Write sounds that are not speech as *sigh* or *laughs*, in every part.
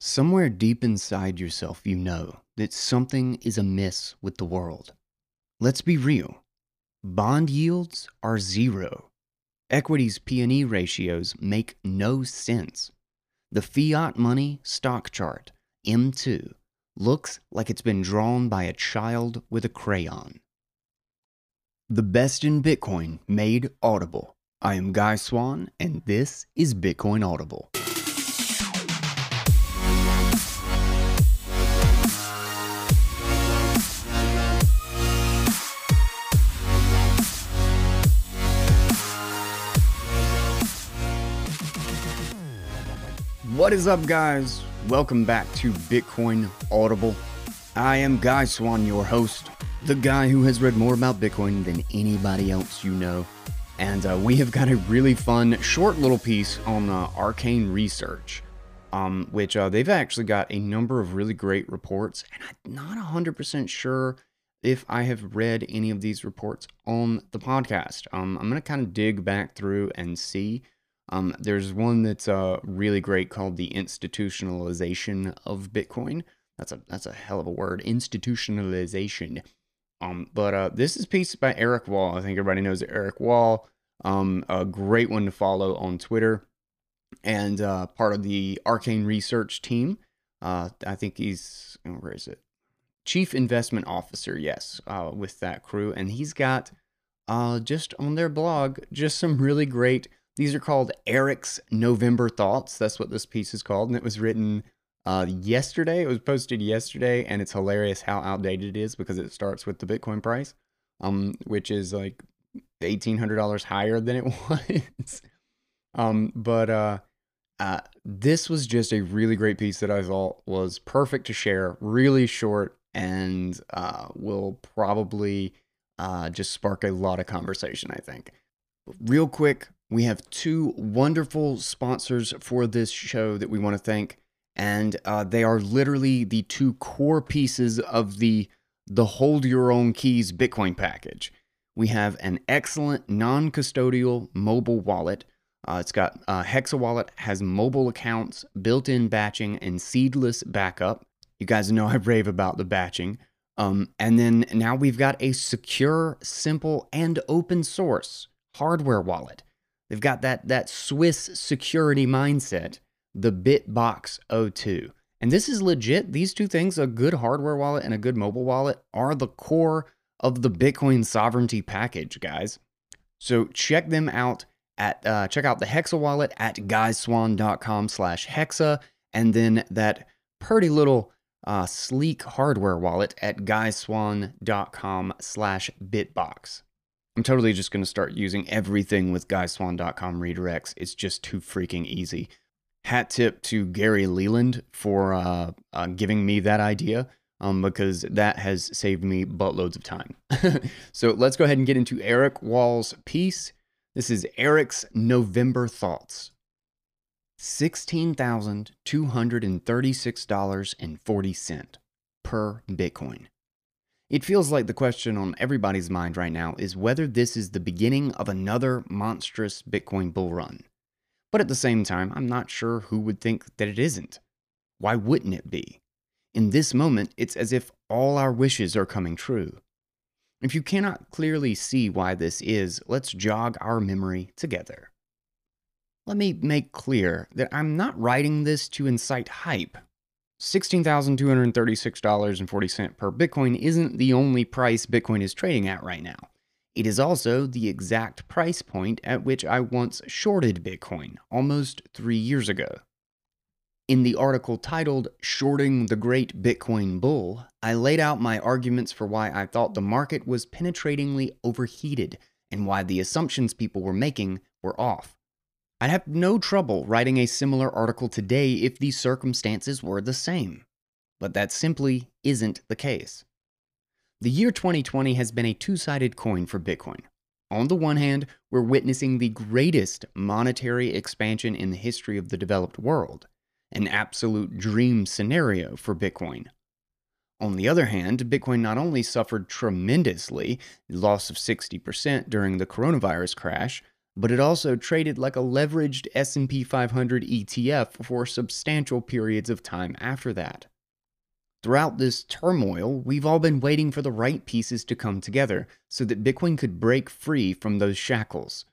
Somewhere deep inside yourself, you know that something is amiss with the world. Let's be real. Bond yields are zero. Equities P&E ratios make no sense. The fiat money stock chart, M2, looks like it's been drawn by a child with a crayon. The best in Bitcoin made audible. I am Guy Swann, and this is Bitcoin Audible. What is up, guys? Welcome back to Bitcoin Audible. I am Guy Swann, your host, the guy who has read more about Bitcoin than anybody else you know. And uh, we have got a really fun, short little piece on uh, arcane research, um, which uh, they've actually got a number of really great reports. And I'm not 100% sure if I have read any of these reports on the podcast. Um, I'm going to kind of dig back through and see. Um, there's one that's uh, really great called the institutionalization of Bitcoin. That's a that's a hell of a word, institutionalization. Um, but uh, this is piece by Eric Wall. I think everybody knows Eric Wall. Um, a great one to follow on Twitter, and uh, part of the Arcane Research team. Uh, I think he's oh, where is it? Chief Investment Officer. Yes, uh, with that crew, and he's got uh, just on their blog just some really great these are called Eric's November Thoughts. That's what this piece is called. And it was written uh, yesterday. It was posted yesterday. And it's hilarious how outdated it is because it starts with the Bitcoin price, um, which is like $1,800 higher than it *laughs* was. um, but uh, uh, this was just a really great piece that I thought was perfect to share, really short, and uh, will probably uh, just spark a lot of conversation, I think. Real quick, we have two wonderful sponsors for this show that we want to thank, and uh, they are literally the two core pieces of the the Hold Your Own Keys Bitcoin package. We have an excellent non-custodial mobile wallet. Uh, it's got uh, Hexa Wallet has mobile accounts, built-in batching, and seedless backup. You guys know I rave about the batching. Um, and then now we've got a secure, simple, and open source hardware wallet. They've got that, that Swiss security mindset, the Bitbox O2. And this is legit. These two things, a good hardware wallet and a good mobile wallet, are the core of the Bitcoin sovereignty package, guys. So check them out at uh, check out the Hexa wallet at guyswann.com slash hexa, and then that pretty little uh, sleek hardware wallet at guyswann.com slash bitbox. I'm totally just going to start using everything with guyswann.com redirects. It's just too freaking easy. Hat tip to Gary Leland for uh, uh, giving me that idea um, because that has saved me buttloads of time. *laughs* so let's go ahead and get into Eric Wall's piece. This is Eric's November Thoughts. $16,236.40 per Bitcoin. It feels like the question on everybody's mind right now is whether this is the beginning of another monstrous Bitcoin bull run. But at the same time, I'm not sure who would think that it isn't. Why wouldn't it be? In this moment, it's as if all our wishes are coming true. If you cannot clearly see why this is, let's jog our memory together. Let me make clear that I'm not writing this to incite hype $16,236.40 per Bitcoin isn't the only price Bitcoin is trading at right now. It is also the exact price point at which I once shorted Bitcoin almost three years ago. In the article titled Shorting the Great Bitcoin Bull, I laid out my arguments for why I thought the market was penetratingly overheated and why the assumptions people were making were off. I'd have no trouble writing a similar article today if the circumstances were the same. But that simply isn't the case. The year 2020 has been a two sided coin for Bitcoin. On the one hand, we're witnessing the greatest monetary expansion in the history of the developed world, an absolute dream scenario for Bitcoin. On the other hand, Bitcoin not only suffered tremendously, loss of 60% during the coronavirus crash, but it also traded like a leveraged S&P 500 ETF for substantial periods of time after that. Throughout this turmoil, we've all been waiting for the right pieces to come together so that Bitcoin could break free from those shackles.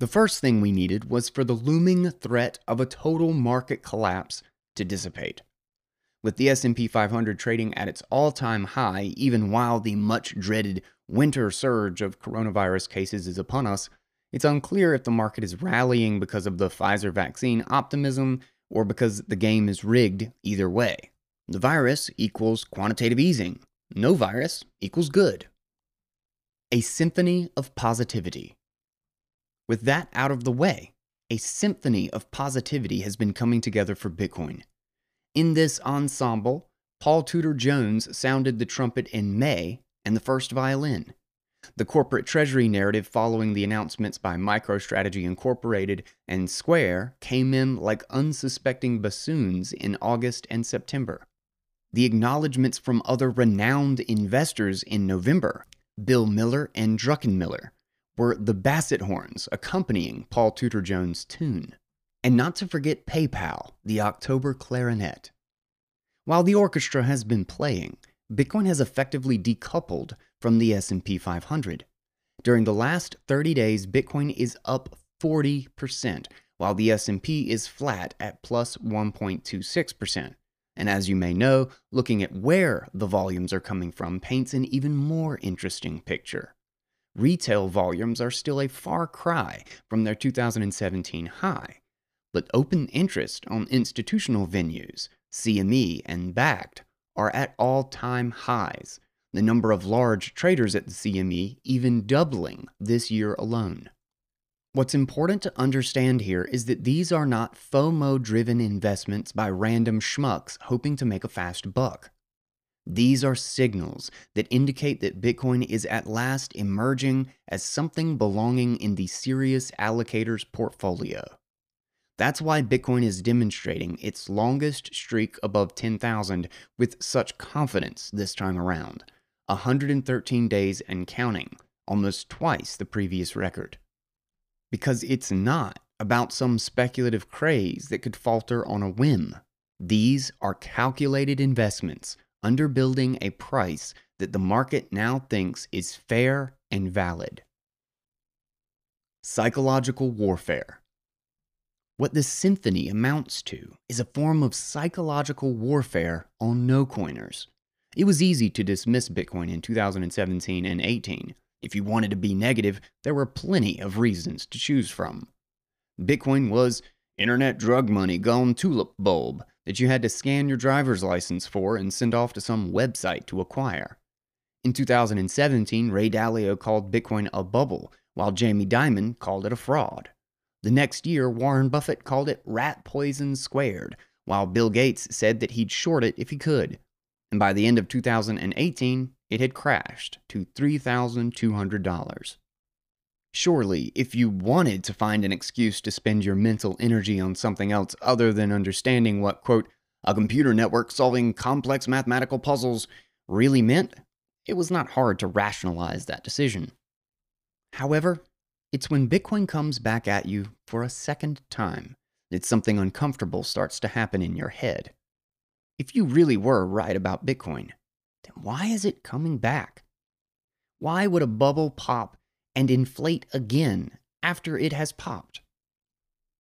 The first thing we needed was for the looming threat of a total market collapse to dissipate. With the S&P 500 trading at its all-time high even while the much dreaded winter surge of coronavirus cases is upon us, it's unclear if the market is rallying because of the Pfizer vaccine optimism or because the game is rigged either way. The virus equals quantitative easing. No virus equals good. A symphony of positivity. With that out of the way, a symphony of positivity has been coming together for Bitcoin. In this ensemble, Paul Tudor Jones sounded the trumpet in May and the first violin. The corporate treasury narrative following the announcements by MicroStrategy Incorporated and Square came in like unsuspecting bassoons in August and September. The acknowledgments from other renowned investors in November, Bill Miller and Druckenmiller, were the basset horns accompanying Paul Tudor Jones' tune. And not to forget PayPal, the October clarinet. While the orchestra has been playing, Bitcoin has effectively decoupled from the S&P 500. During the last 30 days, Bitcoin is up 40%, while the S&P is flat at plus 1.26%. And as you may know, looking at where the volumes are coming from paints an even more interesting picture. Retail volumes are still a far cry from their 2017 high, but open interest on institutional venues, CME and Bakkt, are at all time highs, the number of large traders at the CME even doubling this year alone. What's important to understand here is that these are not FOMO driven investments by random schmucks hoping to make a fast buck. These are signals that indicate that Bitcoin is at last emerging as something belonging in the serious allocator's portfolio. That's why Bitcoin is demonstrating its longest streak above 10,000 with such confidence this time around 113 days and counting, almost twice the previous record. Because it's not about some speculative craze that could falter on a whim. These are calculated investments under building a price that the market now thinks is fair and valid. Psychological warfare. What this symphony amounts to is a form of psychological warfare on no coiners. It was easy to dismiss Bitcoin in 2017 and 18. If you wanted to be negative, there were plenty of reasons to choose from. Bitcoin was internet drug money gone tulip bulb that you had to scan your driver's license for and send off to some website to acquire. In 2017, Ray Dalio called Bitcoin a bubble, while Jamie Dimon called it a fraud. The next year, Warren Buffett called it rat poison squared, while Bill Gates said that he'd short it if he could. And by the end of 2018, it had crashed to $3,200. Surely, if you wanted to find an excuse to spend your mental energy on something else other than understanding what, quote, a computer network solving complex mathematical puzzles really meant, it was not hard to rationalize that decision. However, it's when Bitcoin comes back at you for a second time that something uncomfortable starts to happen in your head. If you really were right about Bitcoin, then why is it coming back? Why would a bubble pop and inflate again after it has popped?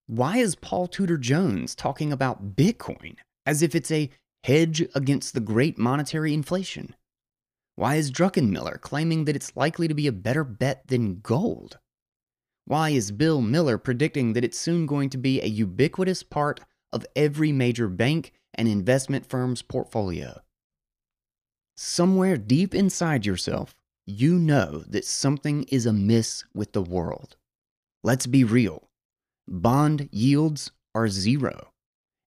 Why is Paul Tudor Jones talking about Bitcoin as if it's a hedge against the great monetary inflation? Why is Druckenmiller claiming that it's likely to be a better bet than gold? Why is Bill Miller predicting that it's soon going to be a ubiquitous part of every major bank and investment firm's portfolio? Somewhere deep inside yourself, you know that something is amiss with the world. Let's be real. Bond yields are zero.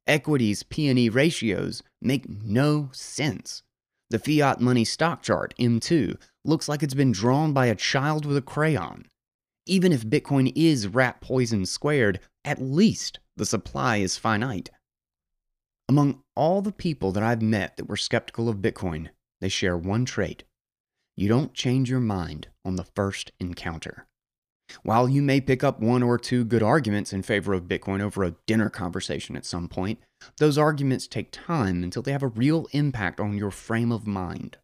Equities P&E ratios make no sense. The fiat money stock chart, M2, looks like it's been drawn by a child with a crayon. Even if Bitcoin is rat poison squared, at least the supply is finite. Among all the people that I've met that were skeptical of Bitcoin, they share one trait. You don't change your mind on the first encounter. While you may pick up one or two good arguments in favor of Bitcoin over a dinner conversation at some point, those arguments take time until they have a real impact on your frame of mind.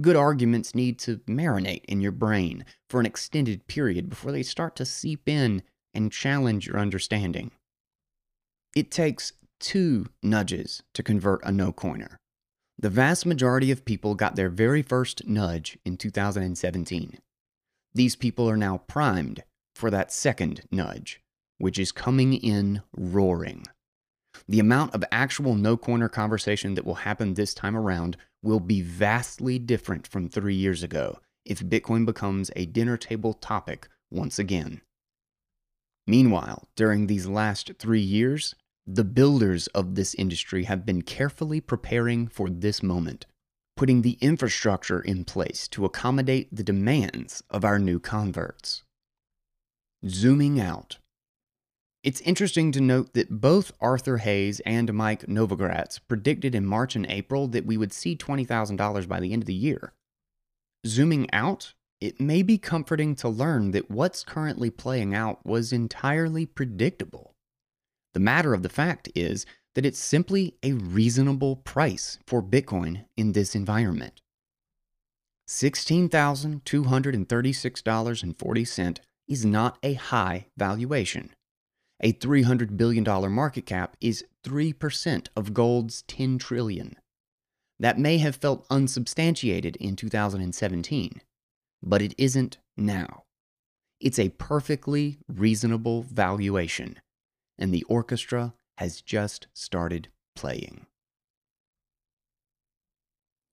Good arguments need to marinate in your brain for an extended period before they start to seep in and challenge your understanding. It takes two nudges to convert a no coiner. The vast majority of people got their very first nudge in 2017. These people are now primed for that second nudge, which is coming in roaring. The amount of actual no coiner conversation that will happen this time around will be vastly different from three years ago if Bitcoin becomes a dinner table topic once again. Meanwhile, during these last three years, the builders of this industry have been carefully preparing for this moment, putting the infrastructure in place to accommodate the demands of our new converts. Zooming out, it's interesting to note that both Arthur Hayes and Mike Novogratz predicted in March and April that we would see $20,000 by the end of the year. Zooming out, it may be comforting to learn that what's currently playing out was entirely predictable. The matter of the fact is that it's simply a reasonable price for Bitcoin in this environment. $16,236.40 is not a high valuation. A $300 billion market cap is 3% of gold's 10 trillion. That may have felt unsubstantiated in 2017, but it isn't now. It's a perfectly reasonable valuation, and the orchestra has just started playing.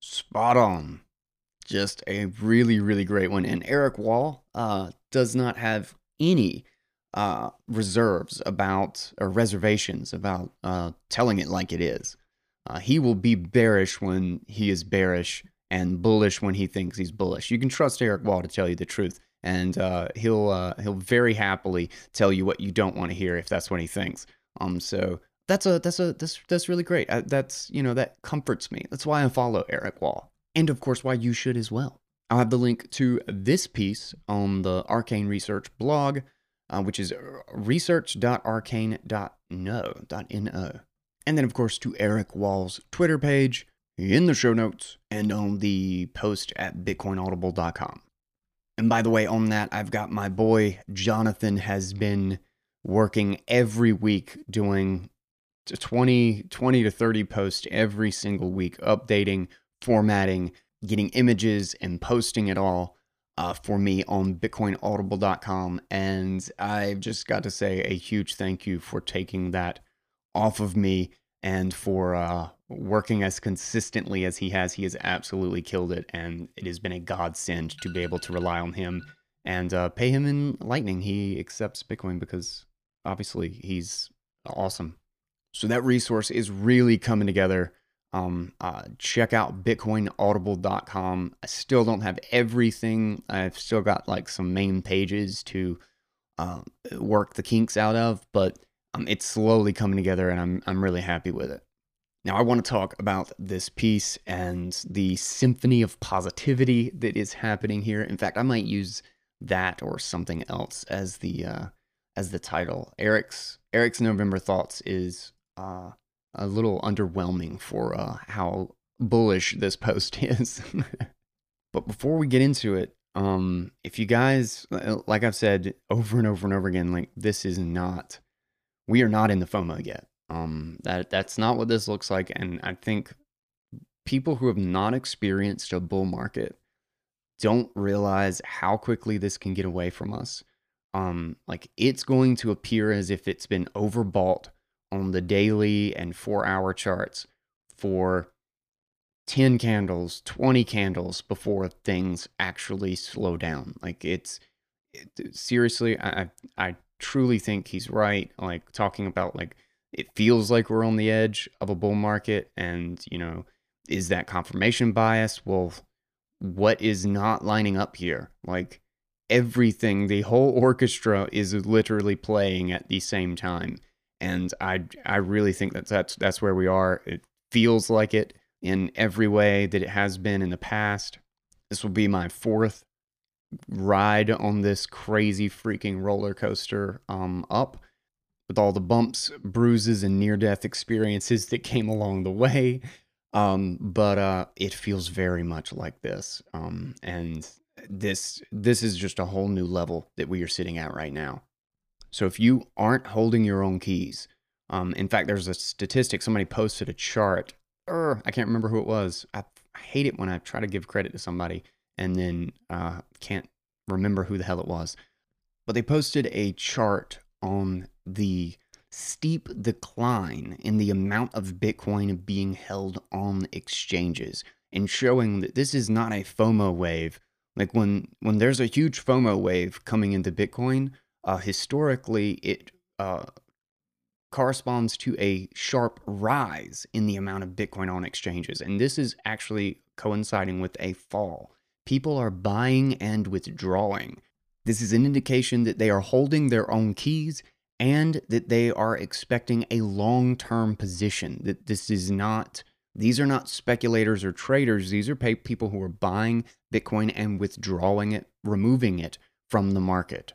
Spot on. Just a really, really great one. And Eric Wall uh, does not have any uh, reserves about or reservations about uh, telling it like it is. Uh, he will be bearish when he is bearish and bullish when he thinks he's bullish. You can trust Eric Wall to tell you the truth, and uh, he'll uh, he'll very happily tell you what you don't want to hear if that's what he thinks. Um, so that's a that's a that's that's really great. Uh, that's you know that comforts me. That's why I follow Eric Wall, and of course why you should as well. I'll have the link to this piece on the Arcane Research blog uh, which is research.arcane.no.no. And then, of course, to Eric Wall's Twitter page in the show notes and on the post at bitcoinaudible.com. And by the way, on that, I've got my boy Jonathan has been working every week doing 20, 20 to 30 posts every single week, updating, formatting, getting images, and posting it all uh, for me on bitcoinaudible.com. And I've just got to say a huge thank you for taking that off of me and for uh, working as consistently as he has. He has absolutely killed it. And it has been a godsend to be able to rely on him and uh, pay him in Lightning. He accepts Bitcoin because obviously he's awesome. So that resource is really coming together. Um, uh, check out bitcoinaudible.com. I still don't have everything. I've still got like some main pages to uh, work the kinks out of, but um, it's slowly coming together and I'm, I'm really happy with it. Now, I want to talk about this piece and the symphony of positivity that is happening here. In fact, I might use that or something else as the uh, as the title. Eric's Eric's November thoughts is uh, a little underwhelming for uh, how bullish this post *laughs* is. but before we get into it, um, if you guys, like I've said over and over and over again, like this is not, we are not in the FOMO yet. Um, that that's not what this looks like, and I think people who have not experienced a bull market don't realize how quickly this can get away from us. Um, like it's going to appear as if it's been overbought on the daily and four hour charts for 10 candles, 20 candles before things actually slow down. Like it's it, seriously, I, I truly think he's right. Like talking about like it feels like we're on the edge of a bull market and, you know, is that confirmation bias? Well, what is not lining up here? Like everything, the whole orchestra is literally playing at the same time and I I really think that that's that's where we are. It feels like it in every way that it has been in the past. This will be my fourth ride on this crazy freaking roller coaster um, up with all the bumps, bruises, and near death experiences that came along the way. Um, but uh, it feels very much like this. Um, and this this is just a whole new level that we are sitting at right now. So if you aren't holding your own keys, um, in fact, there's a statistic. Somebody posted a chart. Er, I can't remember who it was. I, I hate it when I try to give credit to somebody and then uh, can't remember who the hell it was. But they posted a chart on the steep decline in the amount of Bitcoin being held on exchanges and showing that this is not a FOMO wave. Like when when there's a huge FOMO wave coming into Bitcoin, uh, historically it uh, corresponds to a sharp rise in the amount of Bitcoin on exchanges, and this is actually coinciding with a fall. People are buying and withdrawing. This is an indication that they are holding their own keys and that they are expecting a long term position. That this is not, these are not speculators or traders. These are people who are buying Bitcoin and withdrawing it, removing it from the market.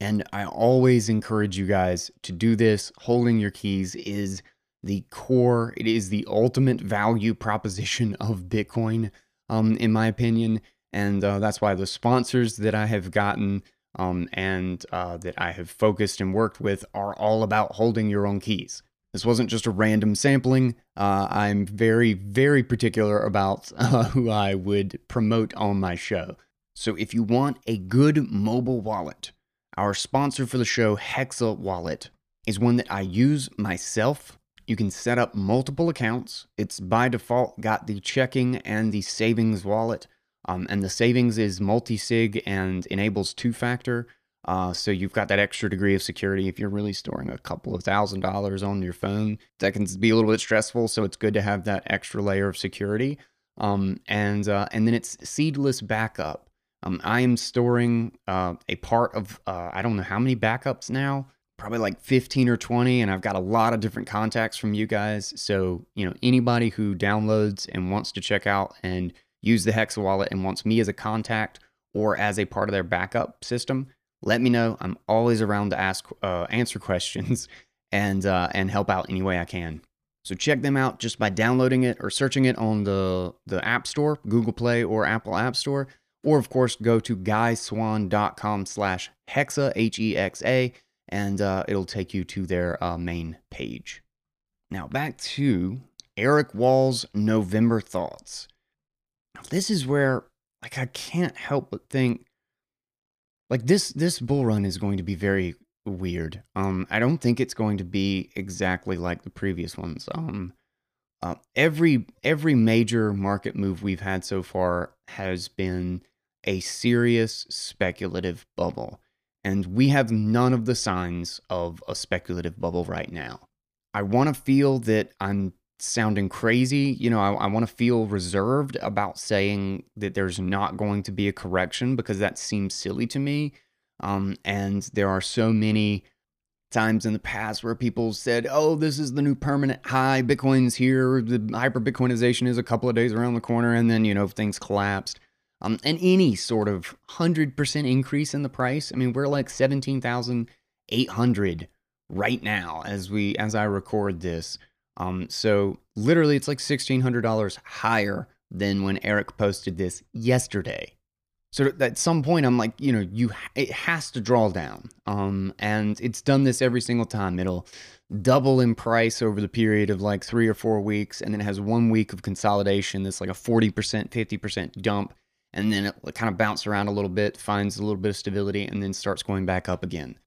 And I always encourage you guys to do this. Holding your keys is the core, it is the ultimate value proposition of Bitcoin, um, in my opinion. And uh, that's why the sponsors that I have gotten um, and uh, that I have focused and worked with are all about holding your own keys. This wasn't just a random sampling. Uh, I'm very, very particular about *laughs* uh, who I would promote on my show. So if you want a good mobile wallet, our sponsor for the show, Hexa Wallet, is one that I use myself. You can set up multiple accounts. It's by default got the checking and the savings wallet. Um, and the savings is multi-sig and enables two-factor. Uh, so you've got that extra degree of security. If you're really storing a couple of thousand dollars on your phone, that can be a little bit stressful. So it's good to have that extra layer of security. Um, and uh, and then it's seedless backup. Um, I am storing uh, a part of uh, I don't know how many backups now, probably like 15 or 20, and I've got a lot of different contacts from you guys. So you know anybody who downloads and wants to check out and use the Hexa wallet and wants me as a contact or as a part of their backup system, let me know. I'm always around to ask, uh, answer *laughs* questions and uh, and help out any way I can. So check them out just by downloading it or searching it on the the App Store, Google Play or Apple App Store, or of course go to guyswann.com/slash hexa h e x a and uh, it'll take you to their uh, main page. Now back to Eric Wall's November thoughts this is where like I can't help but think like this this bull run is going to be very weird. Um I don't think it's going to be exactly like the previous ones. Um uh, every every major market move we've had so far has been a serious speculative bubble and we have none of the signs of a speculative bubble right now. I want to feel that I'm sounding crazy. You know, I, I want to feel reserved about saying that there's not going to be a correction because that seems silly to me. Um, and there are so many times in the past where people said, oh, this is the new permanent high. Bitcoin's here. The hyper Bitcoinization is a couple of days around the corner. And then, you know, things collapsed. Um, and any sort of 100% increase in the price. I mean, we're like 17,800 right now as we, as I record this. Um, so literally, it's like $1,600 higher than when Eric posted this yesterday. So at some point, I'm like, you know, you it has to draw down, um, and it's done this every single time. It'll double in price over the period of like three or four weeks, and then it has one week of consolidation that's like a 40%, 50% dump, and then it kind of bounces around a little bit, finds a little bit of stability, and then starts going back up again.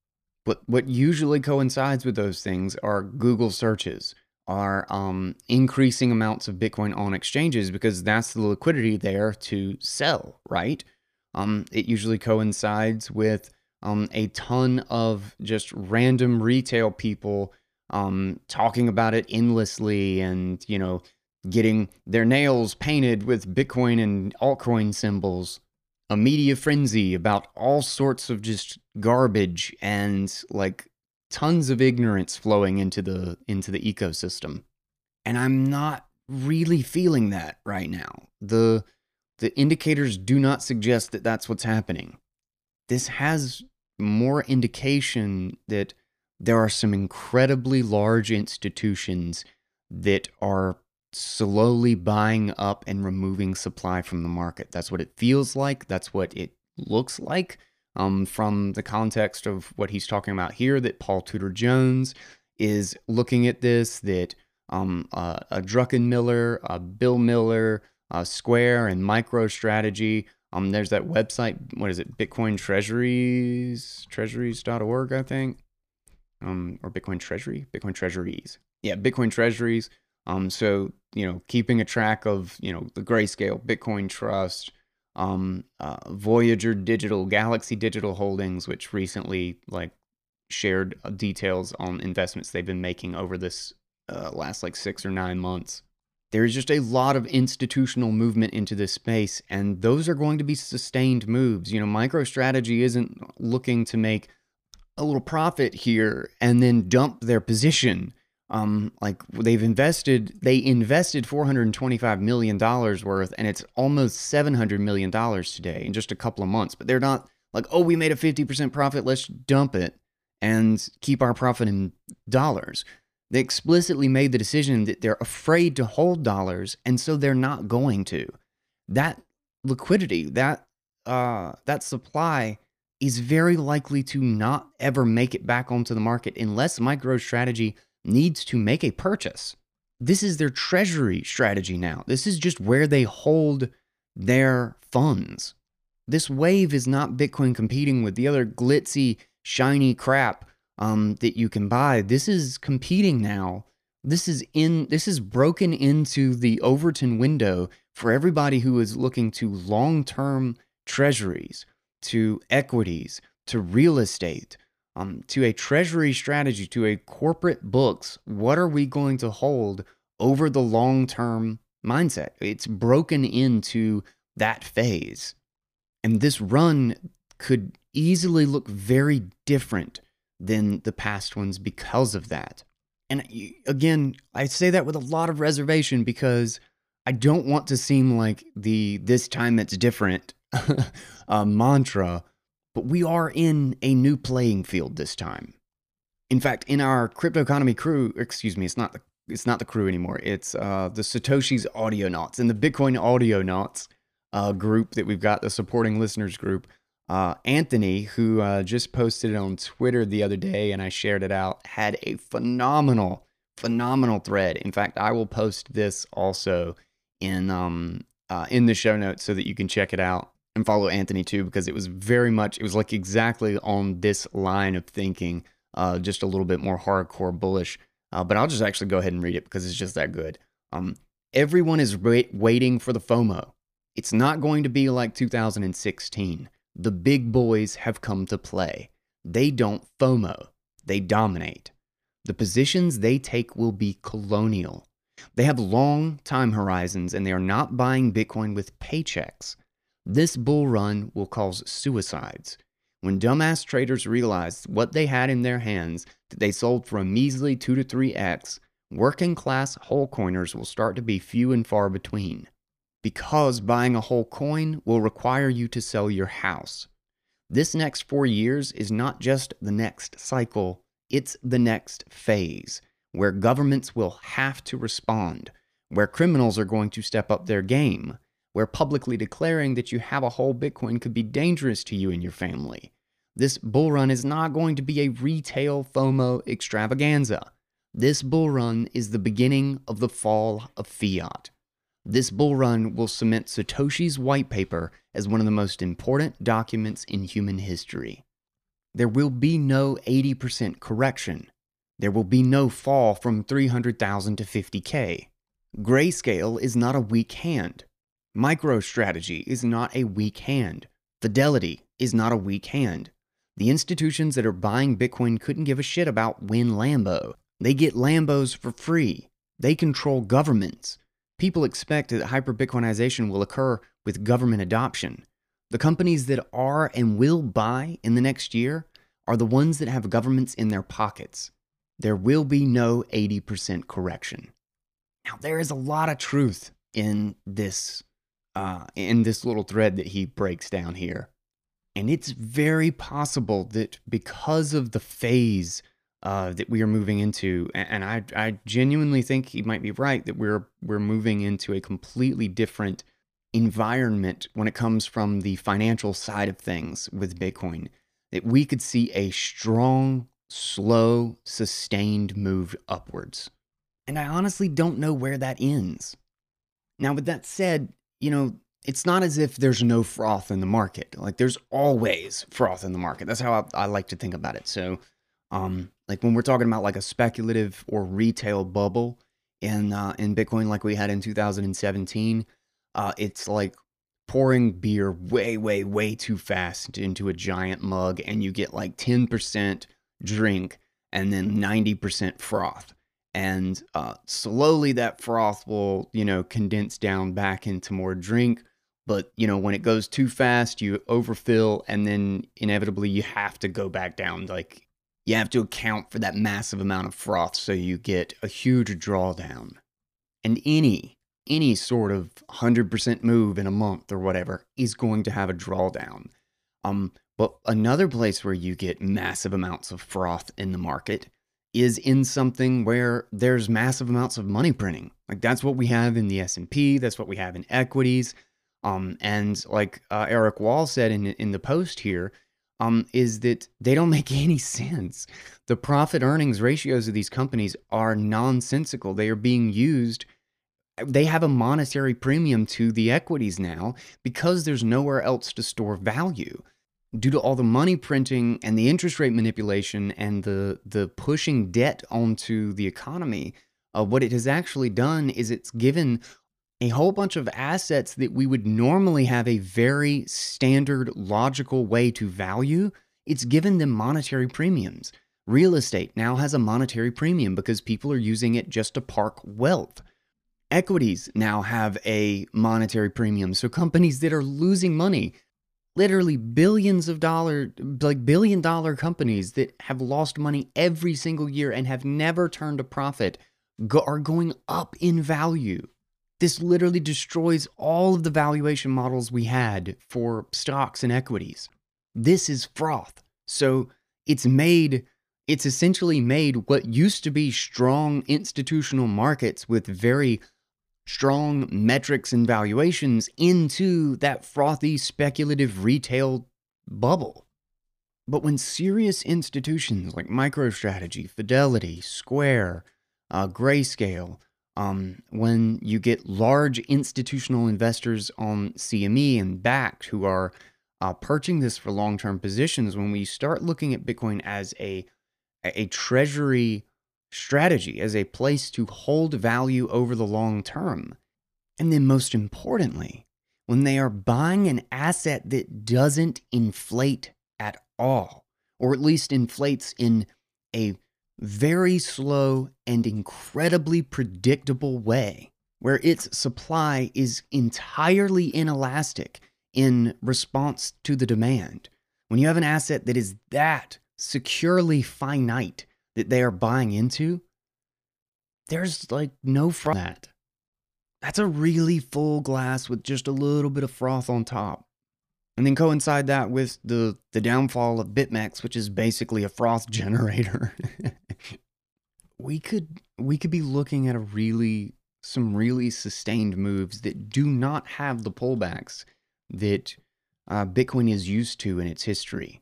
But what usually coincides with those things are Google searches are um, increasing amounts of Bitcoin on exchanges because that's the liquidity there to sell, right? Um, it usually coincides with um, a ton of just random retail people um, talking about it endlessly and, you know, getting their nails painted with Bitcoin and altcoin symbols. A media frenzy about all sorts of just garbage and like tons of ignorance flowing into the into the ecosystem. And I'm not really feeling that right now. The the indicators do not suggest that that's what's happening. this has more indication that there are some incredibly large institutions that are slowly buying up and removing supply from the market. That's what it feels like. That's what it looks like um, from the context of what he's talking about here that Paul Tudor Jones is looking at this, that um, uh, a Druckenmiller, a Bill Miller, a Square, and MicroStrategy. Um, there's that website. What is it? Bitcoin Treasuries, treasuries.org, I think. Um, or Bitcoin Treasury, Bitcoin Treasuries. Yeah, Bitcoin Treasuries. Um, so you know, keeping a track of you know the Grayscale, Bitcoin Trust, um, uh, Voyager Digital, Galaxy Digital Holdings, which recently like shared uh, details on investments they've been making over this uh, last like six or nine months. There's just a lot of institutional movement into this space, and those are going to be sustained moves. You know, MicroStrategy isn't looking to make a little profit here and then dump their position um, like they've invested, they invested 425 million dollars worth, and it's almost 700 million dollars today in just a couple of months. But they're not like, oh, we made a 50% profit, let's dump it and keep our profit in dollars. They explicitly made the decision that they're afraid to hold dollars, and so they're not going to. That liquidity, that uh, that supply is very likely to not ever make it back onto the market unless MicroStrategy needs to make a purchase. This is their treasury strategy now. This is just where they hold their funds. This wave is not Bitcoin competing with the other glitzy, shiny crap um, that you can buy. This is competing now. This is in. This is broken into the Overton window for everybody who is looking to long-term treasuries, to equities, to real estate, um, to a treasury strategy, to a corporate books. What are we going to hold over the long term mindset? It's broken into that phase. And this run could easily look very different than the past ones because of that. And again, I say that with a lot of reservation because I don't want to seem like the this time it's different *laughs* uh, mantra but we are in a new playing field this time. In fact, in our crypto economy crew, excuse me, it's not the it's not the crew anymore. It's uh, the Satoshi's Audio Audionauts and the Bitcoin Audionauts uh, group that we've got, the supporting listeners group. Uh, Anthony, who uh, just posted it on Twitter the other day and I shared it out, had a phenomenal, phenomenal thread. In fact, I will post this also in um, uh, in the show notes so that you can check it out and follow Anthony too because it was very much it was like exactly on this line of thinking, uh, just a little bit more hardcore bullish. Uh, but I'll just actually go ahead and read it because it's just that good. Um, everyone is wait- waiting for the FOMO. It's not going to be like 2016. The big boys have come to play. They don't FOMO. They dominate. The positions they take will be colonial. They have long time horizons and they are not buying Bitcoin with paychecks. This bull run will cause suicides. When dumbass traders realize what they had in their hands that they sold for a measly 2 to 3x, working class whole coiners will start to be few and far between. Because buying a whole coin will require you to sell your house. This next four years is not just the next cycle, it's the next phase where governments will have to respond, where criminals are going to step up their game, where publicly declaring that you have a whole Bitcoin could be dangerous to you and your family. This bull run is not going to be a retail FOMO extravaganza. This bull run is the beginning of the fall of fiat. This bull run will cement Satoshi's white paper as one of the most important documents in human history. There will be no 80% correction. There will be no fall from 300,000 to 50K. Grayscale is not a weak hand. MicroStrategy is not a weak hand. Fidelity is not a weak hand. The institutions that are buying Bitcoin couldn't give a shit about Win Lambo. They get Lambos for free. They control governments. People expect that hyperbitcoinization will occur with government adoption. The companies that are and will buy in the next year are the ones that have governments in their pockets. There will be no 80% correction. Now, there is a lot of truth in this uh, in this little thread that he breaks down here. And it's very possible that because of the phase uh, that we are moving into, and I, I genuinely think he might be right that we're we're moving into a completely different environment when it comes from the financial side of things with Bitcoin. That we could see a strong, slow, sustained move upwards. And I honestly don't know where that ends. Now, with that said, you know, it's not as if there's no froth in the market. Like there's always froth in the market. That's how I, I like to think about it. So, um, like when we're talking about like a speculative or retail bubble in uh, in Bitcoin, like we had in 2017, uh, it's like pouring beer way, way, way too fast into a giant mug, and you get like 10% drink and then 90% froth and uh, slowly that froth will you know condense down back into more drink but you know when it goes too fast you overfill and then inevitably you have to go back down like you have to account for that massive amount of froth so you get a huge drawdown. And any any sort of 100% move in a month or whatever is going to have a drawdown. Um but another place where you get massive amounts of froth in the market is in something where there's massive amounts of money printing. Like that's what we have in the S&P, that's what we have in equities. Um, and like uh, Eric Wall said in in the post here, um, is that they don't *laughs* make any sense. The profit earnings ratios of these companies are nonsensical. They are being used. They have a monetary premium to the equities now because there's nowhere else to store value due to all the money printing and the interest rate manipulation and the the pushing debt onto the economy, uh, what it has actually done is it's given a whole bunch of assets that we would normally have a very standard logical way to value. It's given them monetary premiums. Real estate now has a monetary premium because people are using it just to park wealth. Equities now have a monetary premium. So companies that are losing money literally billions of dollar like billion dollar companies that have lost money every single year and have never turned a profit go, are going up in value. This literally destroys all of the valuation models we had for stocks and equities. This is froth. So it's made it's essentially made what used to be strong institutional markets with very strong metrics and valuations into that frothy speculative retail bubble. But when serious institutions like MicroStrategy, Fidelity, Square, uh, Grayscale, um, when you get large institutional investors on CME and Bakkt who are uh, perching this for long term positions, when we start looking at Bitcoin as a, a treasury strategy as a place to hold value over the long term. And then, most importantly, when they are buying an asset that doesn't inflate at all, or at least inflates in a very slow and incredibly predictable way, where its supply is entirely inelastic in response to the demand. When you have an asset that is that securely finite that they are buying into, there's like no from that. That's a really full glass with just a little bit of froth on top. And then coincide that with the, the downfall of BitMEX, which is basically a froth *laughs* generator. we could we could be looking at a really some really sustained moves that do not have the pullbacks that uh, Bitcoin is used to in its history.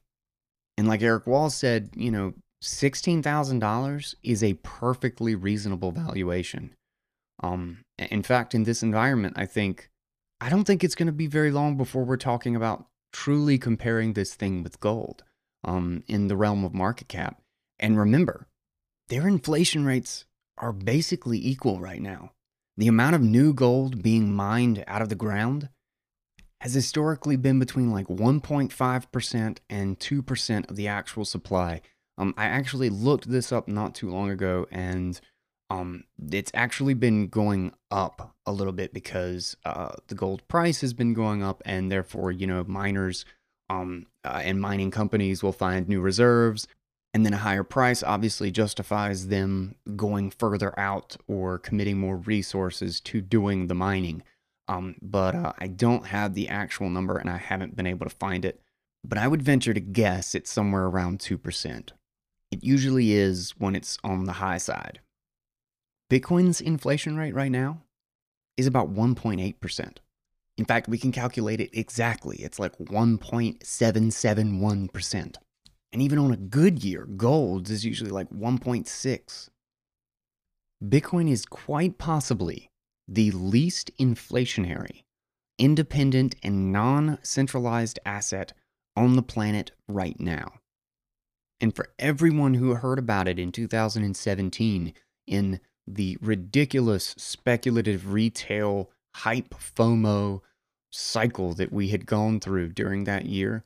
And like Eric Wall said, you know, $16,000 is a perfectly reasonable valuation. Um, in fact, in this environment, I think, I don't think it's going to be very long before we're talking about truly comparing this thing with gold um, in the realm of market cap. And remember, their inflation rates are basically equal right now. The amount of new gold being mined out of the ground has historically been between like 1.5% and 2% of the actual supply um, I actually looked this up not too long ago, and um, it's actually been going up a little bit because uh, the gold price has been going up, and therefore, you know, miners um, uh, and mining companies will find new reserves, and then a higher price obviously justifies them going further out or committing more resources to doing the mining. Um, but uh, I don't have the actual number, and I haven't been able to find it but I would venture to guess it's somewhere around 2%. It usually is when it's on the high side. Bitcoin's inflation rate right now is about 1.8%. In fact, we can calculate it exactly. It's like 1.771%. And even on a good year, gold's is usually like 1.6. Bitcoin is quite possibly the least inflationary, independent, and non centralized asset on the planet right now. And for everyone who heard about it in 2017 in the ridiculous speculative retail hype FOMO cycle that we had gone through during that year,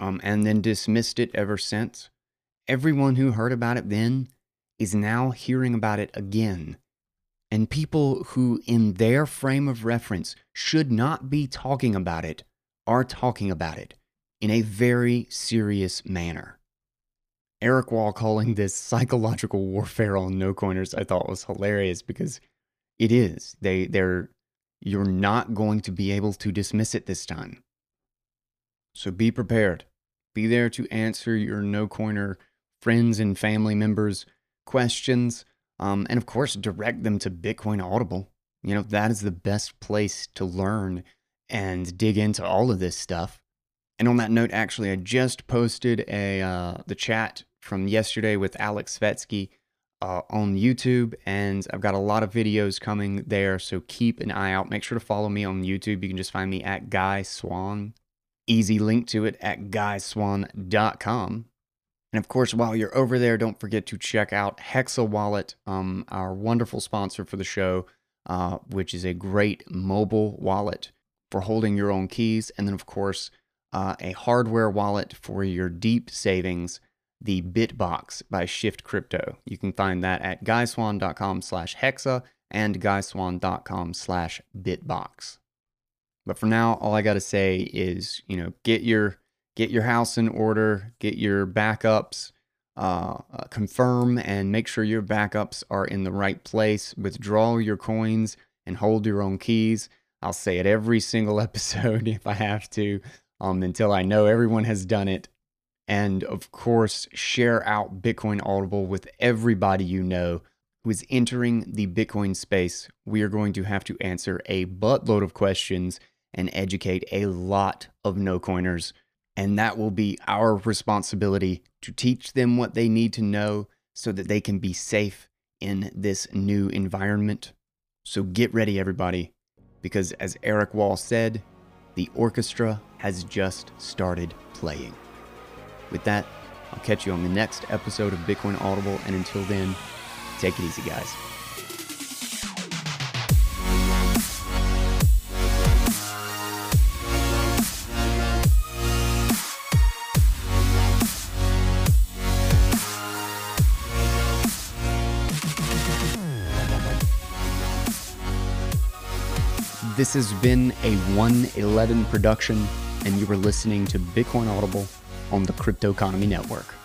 um, and then dismissed it ever since, everyone who heard about it then is now hearing about it again. And people who, in their frame of reference, should not be talking about it are talking about it in a very serious manner. Eric Wall calling this *laughs* psychological warfare on no coiners I thought was hilarious because it is. They they're you're not going to be able to dismiss it this time. So be prepared. Be there to answer your no coiner friends and family members' questions. Um, and of course, direct them to Bitcoin Audible. You know, that is the best place to learn and dig into all of this stuff. And on that note, actually, I just posted a uh, the chat from yesterday with Alex Svetski uh, on YouTube, and I've got a lot of videos coming there. So keep an eye out. Make sure to follow me on YouTube. You can just find me at Guy Swann. Easy link to it at guyswann.com. And of course, while you're over there, don't forget to check out Hexa Wallet, um, our wonderful sponsor for the show, uh, which is a great mobile wallet for holding your own keys. And then, of course, uh, a hardware wallet for your deep savings, the Bitbox by Shift Crypto. You can find that at guyswann.com slash hexa and guyswann.com slash bitbox. But for now, all I got to say is, you know, get your get your house in order, get your backups, uh, uh, confirm and make sure your backups are in the right place. Withdraw your coins and hold your own keys. I'll say it every single *laughs* episode if I have to um, until I know everyone has done it. And of course, share out Bitcoin Audible with everybody you know who is entering the Bitcoin space. We are going to have to answer a buttload of questions and educate a lot of no coiners. And that will be our responsibility to teach them what they need to know so that they can be safe in this new environment. So get ready, everybody, because as Eric Wall said, the orchestra has just started playing. With that, I'll catch you on the next episode of Bitcoin Audible, and until then, take it easy, guys. This has been a 111 production, and you were listening to Bitcoin Audible on the Crypto Economy Network.